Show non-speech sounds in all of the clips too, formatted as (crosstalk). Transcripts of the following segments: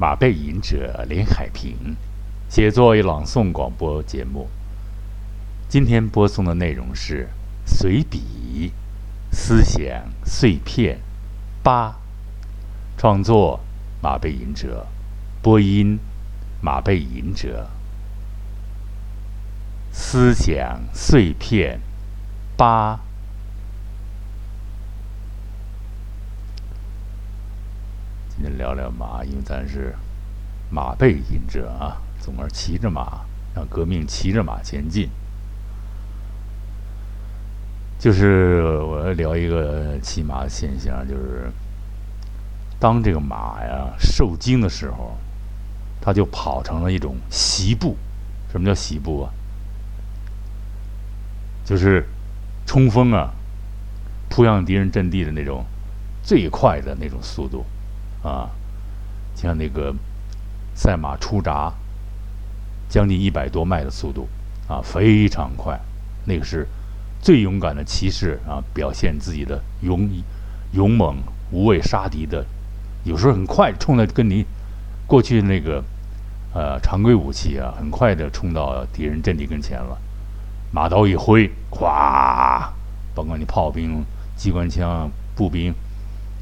马背吟者连海平，写作与朗诵广播节目。今天播送的内容是随笔思想碎片八，创作马背吟者，播音马背吟者。思想碎片八。今天聊聊马，因为咱是马背吟者啊，总而骑着马，让革命骑着马前进。就是我要聊一个骑马的现象，就是当这个马呀受惊的时候，它就跑成了一种习步。什么叫习步啊？就是冲锋啊，扑向敌人阵地的那种最快的那种速度。啊，像那个赛马出闸，将近一百多迈的速度，啊，非常快。那个是最勇敢的骑士啊，表现自己的勇勇猛、无畏杀敌的。有时候很快冲的跟你过去那个呃常规武器啊，很快的冲到敌人阵地跟前了。马刀一挥，咵，甭管你炮兵、机关枪、步兵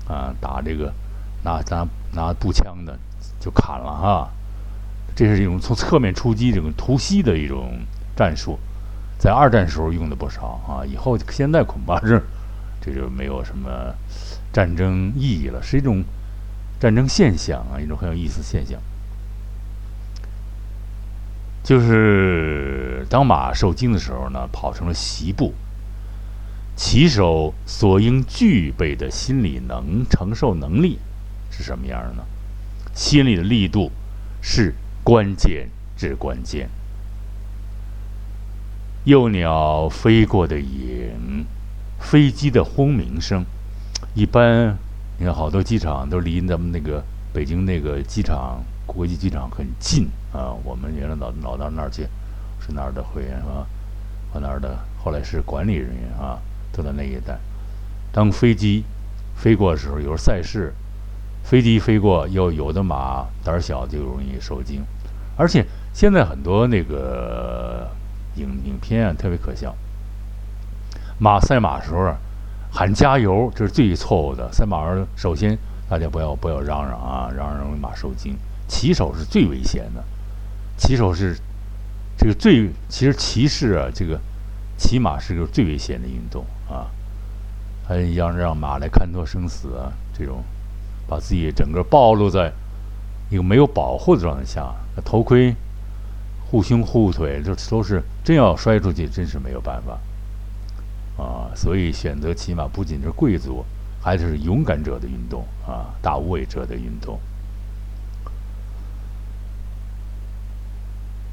啊，打这个。拿拿拿步枪的就砍了哈，这是一种从侧面出击这种突袭的一种战术，在二战时候用的不少啊。以后现在恐怕是这就没有什么战争意义了，是一种战争现象啊，一种很有意思现象。就是当马受惊的时候呢，跑成了习步，骑手所应具备的心理能承受能力。是什么样的呢？心里的力度是关键，至关键。幼鸟飞过的影，飞机的轰鸣声，一般你看好多机场都离咱们那个北京那个机场国际机场很近啊。我们原来老老到那儿去，是那儿的会员是吧？和那儿的后来是管理人员啊，都在那一带。当飞机飞过的时候，有时候赛事。飞机飞过，又有的马胆小就容易受惊，而且现在很多那个影影片啊特别可笑。马赛马时候啊，喊加油，这是最错误的。赛马儿首先大家不要不要嚷嚷啊，嚷嚷容易马受惊。骑手是最危险的，骑手是这个最其实骑士啊，这个骑马是个最危险的运动啊，还要让马来看透生死啊，这种。把自己整个暴露在一个没有保护的状态下，头盔护胸护腿，这都是真要摔出去，真是没有办法啊！所以选择骑马不仅是贵族，还是勇敢者的运动啊，大无畏者的运动。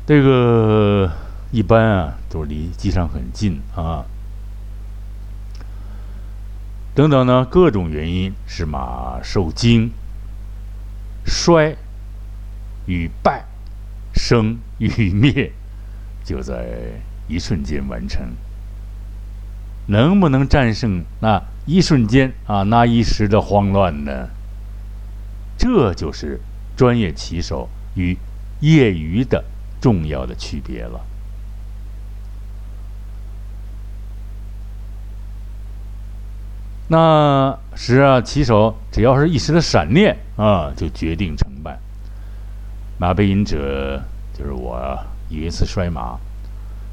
这个一般啊，都离机场很近啊。等等呢，各种原因使马受惊、衰与败、生与灭，就在一瞬间完成。能不能战胜那一瞬间啊，那一时的慌乱呢？这就是专业骑手与业余的重要的区别了。那时啊，骑手只要是一时的闪念啊，就决定成败。马背吟者就是我，有一次摔马，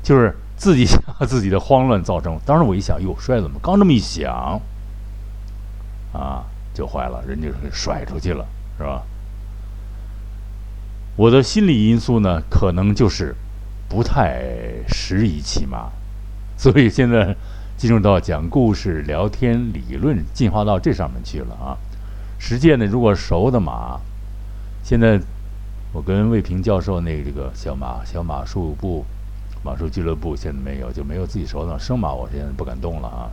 就是自己自己的慌乱造成。当时我一想，哟，摔怎么？刚这么一想，啊，就坏了，人家给甩出去了，是吧？我的心理因素呢，可能就是不太适宜骑马，所以现在。(laughs) 进入到讲故事、聊天、理论，进化到这上面去了啊！实践呢，如果熟的马，现在我跟魏平教授那这个小马、小马术部、马术俱乐部现在没有，就没有自己熟的生马，我现在不敢动了啊！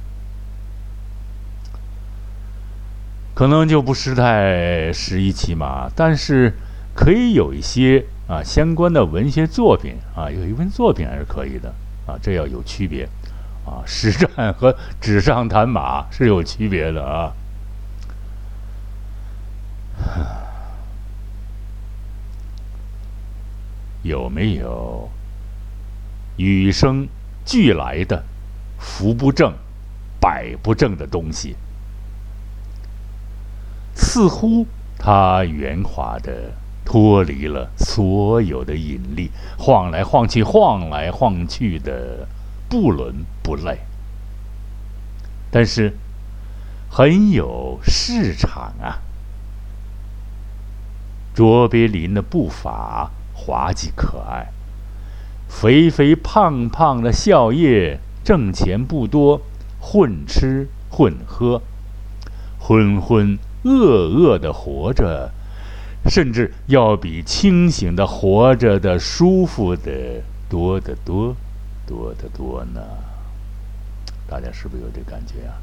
可能就不是太适宜骑马，但是可以有一些啊相关的文学作品啊，有一份作品还是可以的啊，这要有区别。啊，实战和纸上谈马是有区别的啊。有没有与生俱来的福不正、百不正的东西？似乎它圆滑的脱离了所有的引力，晃来晃去，晃来晃去的不伦不类。但是很有市场啊！卓别林的步伐滑稽可爱，肥肥胖胖的笑靥，挣钱不多，混吃混喝，浑浑噩噩的活着，甚至要比清醒的活着的舒服的多得多，多得多呢。大家是不是有这感觉啊？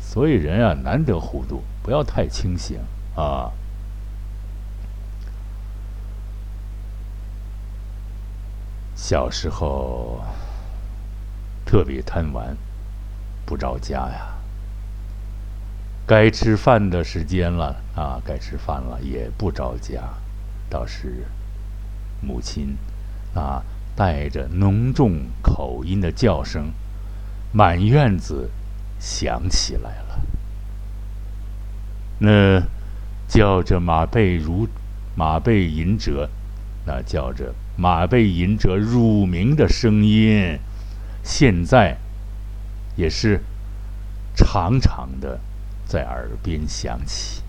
所以人啊，难得糊涂，不要太清醒啊。小时候特别贪玩，不着家呀。该吃饭的时间了啊，该吃饭了也不着家，倒是母亲啊带着浓重口音的叫声，满院子响起来了。那叫着马背如马背吟者，那叫着。马背吟者乳名的声音，现在也是长长的在耳边响起。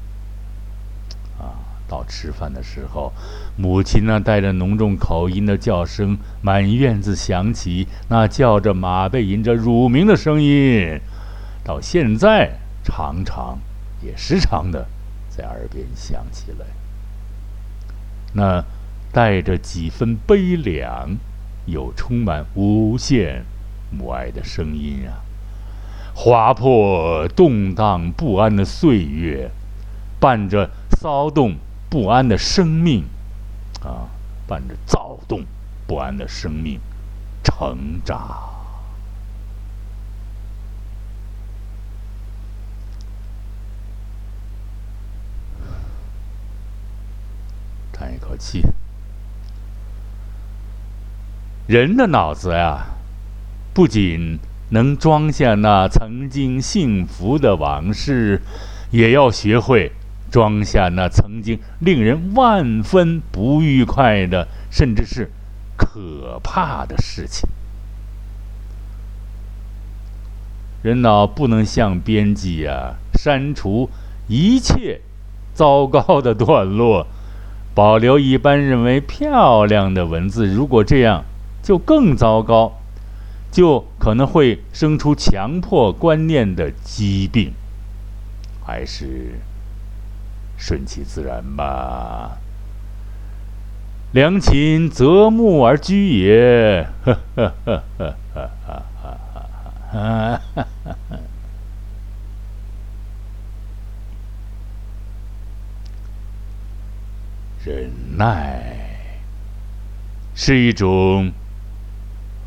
到吃饭的时候，母亲呢带着浓重口音的叫声，满院子响起，那叫着马背吟着乳名的声音，到现在常常也时常的在耳边响起来。那。带着几分悲凉，又充满无限母爱的声音啊，划破动荡不安的岁月，伴着骚动不安的生命，啊，伴着躁动不安的生命成长。叹一口气。人的脑子呀，不仅能装下那曾经幸福的往事，也要学会装下那曾经令人万分不愉快的，甚至是可怕的事情。人脑不能像编辑啊，删除一切糟糕的段落，保留一般认为漂亮的文字。如果这样，就更糟糕，就可能会生出强迫观念的疾病，还是顺其自然吧。良禽择木而居也，呵呵呵呵呵呵呵呵呵。忍耐是一种。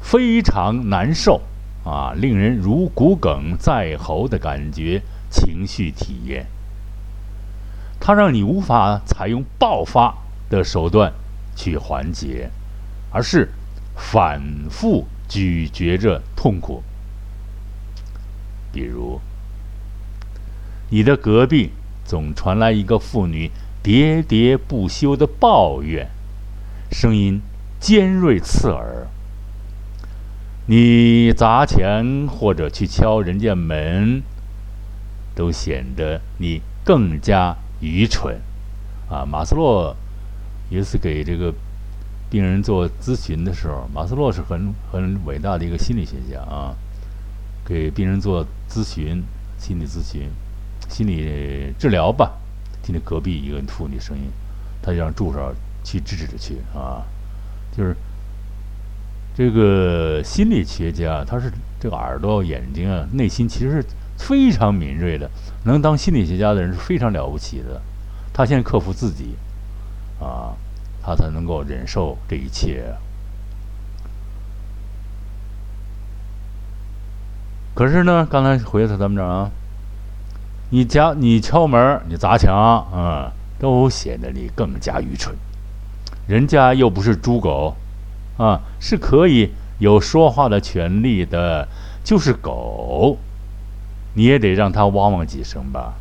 非常难受啊，令人如骨鲠在喉的感觉，情绪体验。它让你无法采用爆发的手段去缓解，而是反复咀嚼着痛苦。比如，你的隔壁总传来一个妇女喋喋不休的抱怨，声音尖锐刺耳。你砸墙或者去敲人家门，都显得你更加愚蠢，啊！马斯洛一次给这个病人做咨询的时候，马斯洛是很很伟大的一个心理学家啊，给病人做咨询、心理咨询、心理治疗吧。听见隔壁一个妇女声音，他就让助手去制止去啊，就是。这个心理学家，他是这个耳朵、眼睛啊，内心其实是非常敏锐的。能当心理学家的人是非常了不起的。他先克服自己，啊，他才能够忍受这一切。可是呢，刚才回到咱们这儿啊？你家你敲门，你砸墙，啊，都显得你更加愚蠢。人家又不是猪狗，啊，是可以有说话的权利的。就是狗，你也得让它汪汪几声吧。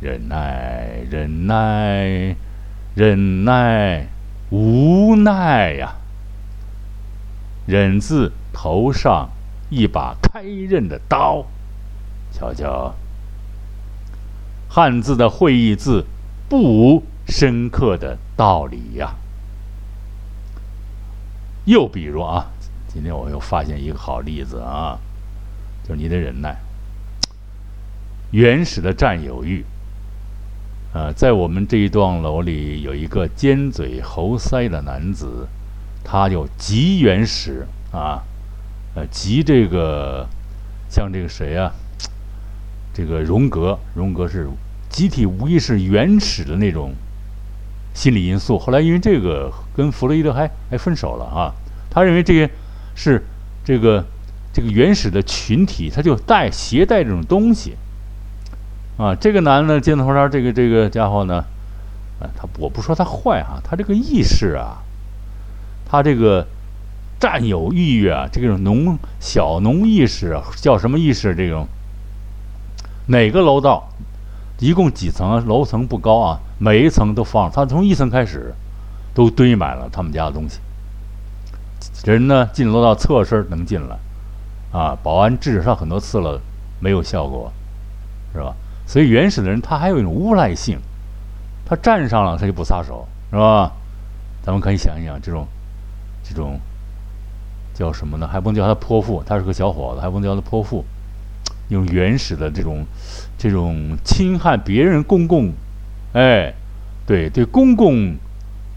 忍耐，忍耐，忍耐，无奈呀。忍字头上一把开刃的刀，瞧瞧。汉字的会意字，不无深刻的道理呀。又比如啊。今天我又发现一个好例子啊，就是你的忍耐。原始的占有欲，呃，在我们这一幢楼里有一个尖嘴猴腮的男子，他就极原始啊，呃，极这个像这个谁啊，这个荣格，荣格是集体无意识原始的那种心理因素。后来因为这个跟弗洛伊德还还分手了啊，他认为这个。是这个这个原始的群体，他就带携带这种东西啊。这个男的尖头衫，这个这个家伙呢，啊，他我不说他坏哈，他这个意识啊，他这个占有欲啊，这种农小农意识啊，叫什么意识？这种哪个楼道一共几层？楼层不高啊，每一层都放，他从一层开始都堆满了他们家的东西。人呢进楼道侧身能进来，啊，保安制止他很多次了，没有效果，是吧？所以原始的人他还有一种无赖性，他站上了他就不撒手，是吧？咱们可以想一想，这种，这种叫什么呢？还不能叫他泼妇，他是个小伙子，还不能叫他泼妇，用原始的这种，这种侵害别人公共，哎，对对，公共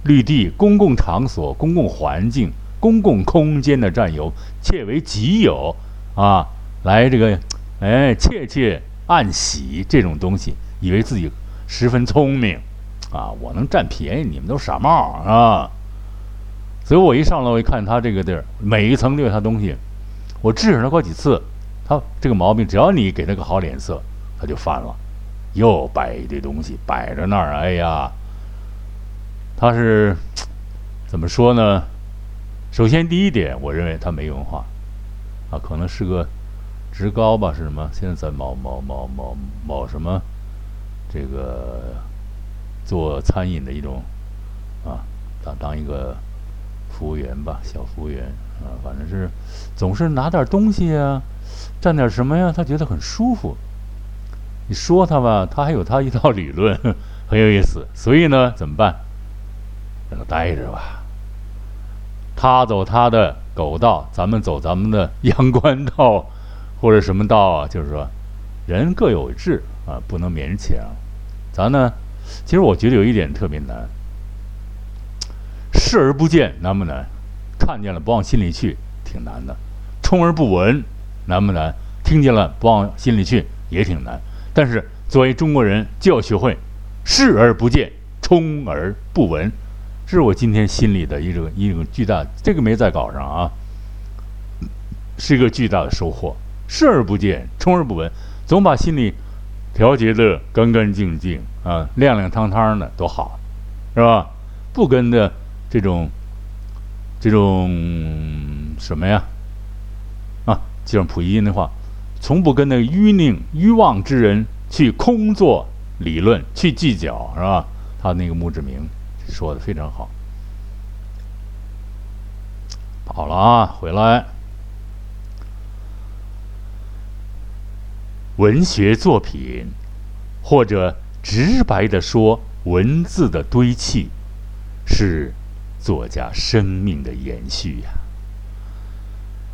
绿地、公共场所、公共环境。公共空间的占有，窃为己有，啊，来这个，哎，窃窃暗喜这种东西，以为自己十分聪明，啊，我能占便宜，你们都傻帽啊！所以我一上楼一看他这个地儿，每一层都有他东西，我制止他过几次，他这个毛病，只要你给他个好脸色，他就犯了，又摆一堆东西摆着那儿，哎呀，他是 (tsk) 怎么说呢？首先，第一点，我认为他没文化，啊，可能是个职高吧，是什么？现在在某某某某某什么这个做餐饮的一种啊，当当一个服务员吧，小服务员啊，反正是总是拿点东西啊，占点什么呀，他觉得很舒服。你说他吧，他还有他一套理论，(laughs) 很有意思。所以呢，怎么办？让他待着吧。他走他的狗道，咱们走咱们的阳关道，(laughs) 或者什么道啊？就是说，人各有志啊，不能勉强。咱呢，其实我觉得有一点特别难，视而不见难不难？看见了不往心里去，挺难的。充而不闻难不难？听见了不往心里去，也挺难。但是作为中国人，就要学会视而不见，充而不闻。这是我今天心里的一种一种巨大，这个没在稿上啊，是一个巨大的收获。视而不见，充而不闻，总把心里调节的干干净净啊，亮亮堂堂的多好，是吧？不跟的这种这种什么呀？啊，就像溥仪那话，从不跟那个愚佞愚妄之人去空做理论，去计较，是吧？他那个墓志铭。说的非常好，好了啊，回来。文学作品，或者直白的说，文字的堆砌，是作家生命的延续呀。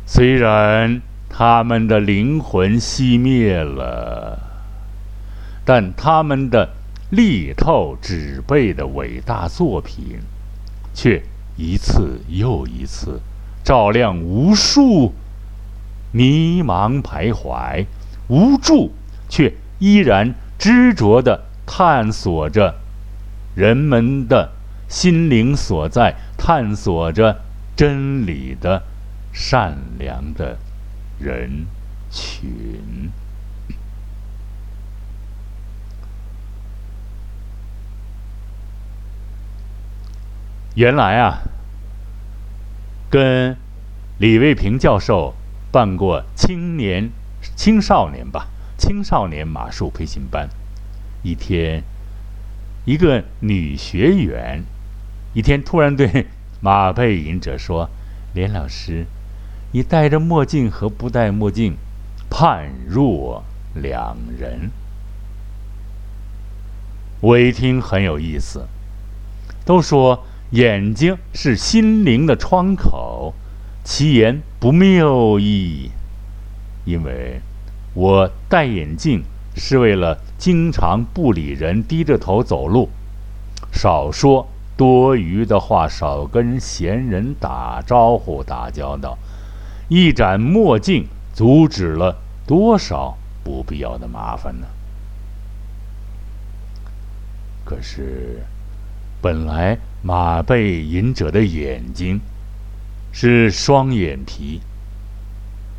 虽然他们的灵魂熄灭了，但他们的。力透纸背的伟大作品，却一次又一次照亮无数迷茫徘徊、无助却依然执着地探索着人们的心灵所在、探索着真理的善良的人群。原来啊，跟李卫平教授办过青年、青少年吧，青少年马术培训班。一天，一个女学员一天突然对马背影者说：“连老师，你戴着墨镜和不戴墨镜，判若两人。”我一听很有意思，都说眼睛是心灵的窗口，其言不谬矣。因为我戴眼镜是为了经常不理人，低着头走路，少说多余的话，少跟闲人打招呼、打交道。一盏墨镜阻止了多少不必要的麻烦呢？可是，本来马背隐者的眼睛是双眼皮。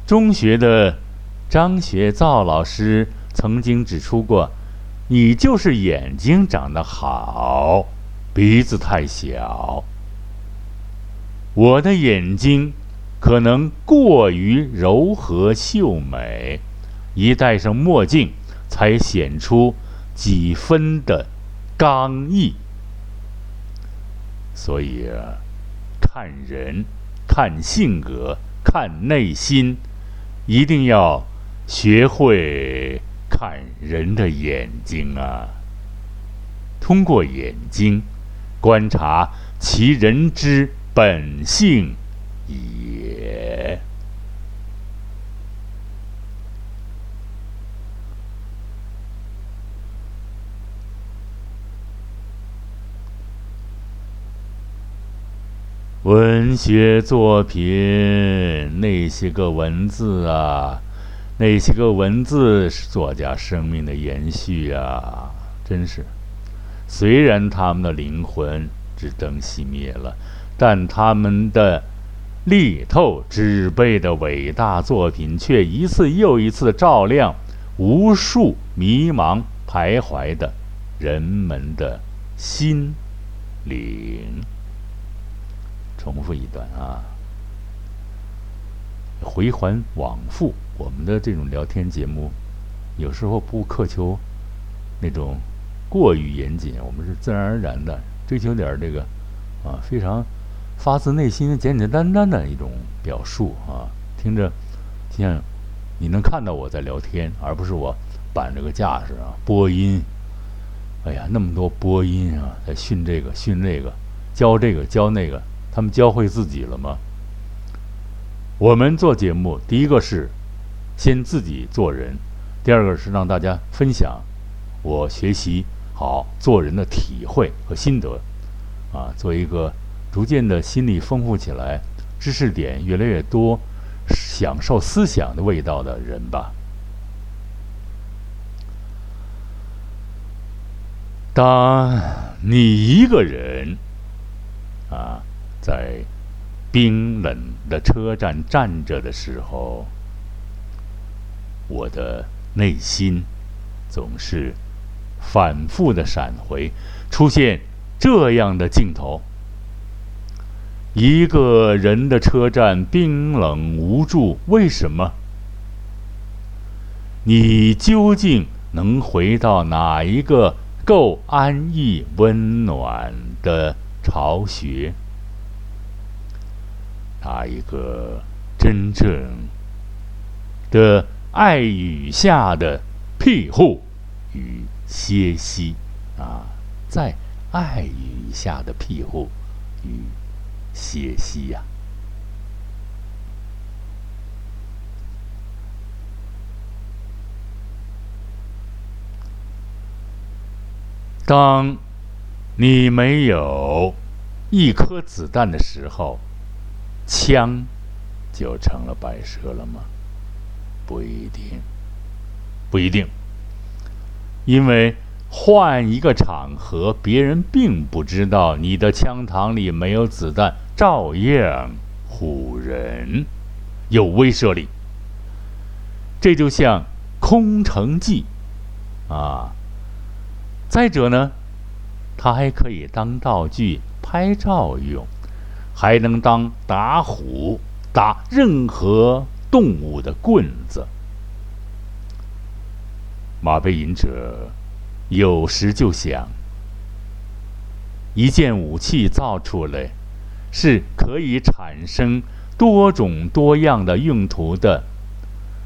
中学的张学造老师曾经指出过：“你就是眼睛长得好，鼻子太小。”我的眼睛可能过于柔和秀美，一戴上墨镜，才显出几分的。刚毅，所以啊，看人、看性格、看内心，一定要学会看人的眼睛啊。通过眼睛观察其人之本性也。文学作品那些个文字啊，那些个文字是作家生命的延续啊，真是。虽然他们的灵魂之灯熄灭了，但他们的力透纸背的伟大作品却一次又一次照亮无数迷茫徘徊的人们的心灵。重复一段啊，回环往复。我们的这种聊天节目，有时候不苛求那种过于严谨，我们是自然而然的追求点这个啊，非常发自内心的、简简单单的一种表述啊，听着就像你能看到我在聊天，而不是我板着个架势啊，播音。哎呀，那么多播音啊，在训这个训那个，教这个教那个。他们教会自己了吗？我们做节目，第一个是先自己做人，第二个是让大家分享我学习好做人的体会和心得，啊，做一个逐渐的心理丰富起来，知识点越来越多，享受思想的味道的人吧。当你一个人，啊。在冰冷的车站站着的时候，我的内心总是反复的闪回，出现这样的镜头：一个人的车站冰冷无助，为什么？你究竟能回到哪一个够安逸、温暖的巢穴？他一个真正的爱雨下的庇护与歇息啊，在爱雨下的庇护与歇息呀。当你没有一颗子弹的时候。枪就成了摆设了吗？不一定，不一定。因为换一个场合，别人并不知道你的枪膛里没有子弹，照样唬人，有威慑力。这就像空城计啊。再者呢，它还可以当道具。拍照用，还能当打虎、打任何动物的棍子。马背隐者有时就想，一件武器造出来，是可以产生多种多样的用途的。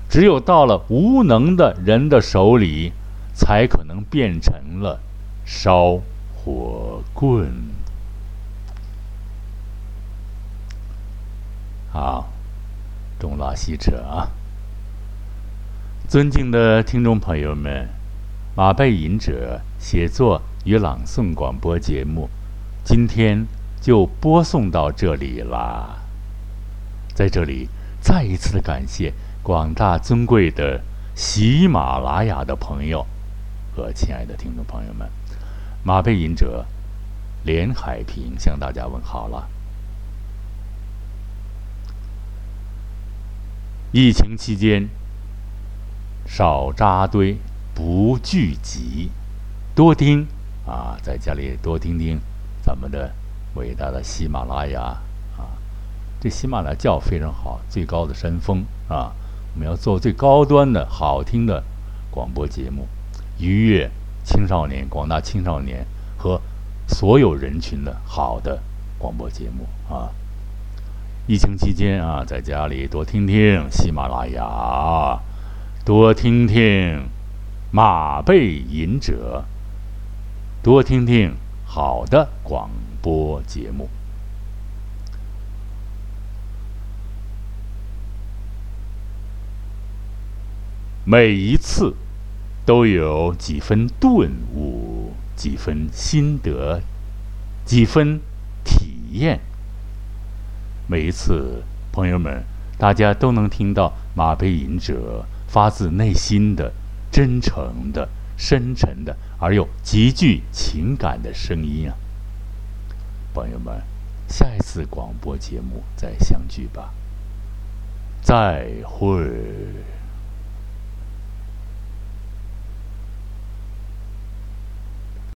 只有到了无能的人的手里，才可能变成了烧火棍。好，东拉西扯啊！尊敬的听众朋友们，马背吟者写作与朗诵广播节目，今天就播送到这里啦。在这里，再一次的感谢。广大尊贵的喜马拉雅的朋友和亲爱的听众朋友们，马背吟者连海平向大家问好了。疫情期间，少扎堆，不聚集，多听啊，在家里多听听咱们的伟大的喜马拉雅啊，这喜马拉雅叫非常好，最高的山峰啊。我们要做最高端的、好听的广播节目，愉悦青少年、广大青少年和所有人群的好的广播节目啊！疫情期间啊，在家里多听听喜马拉雅，多听听马背吟者，多听听好的广播节目。每一次都有几分顿悟，几分心得，几分体验。每一次，朋友们，大家都能听到马背吟者发自内心的、真诚的、深沉的而又极具情感的声音啊！朋友们，下一次广播节目再相聚吧，再会。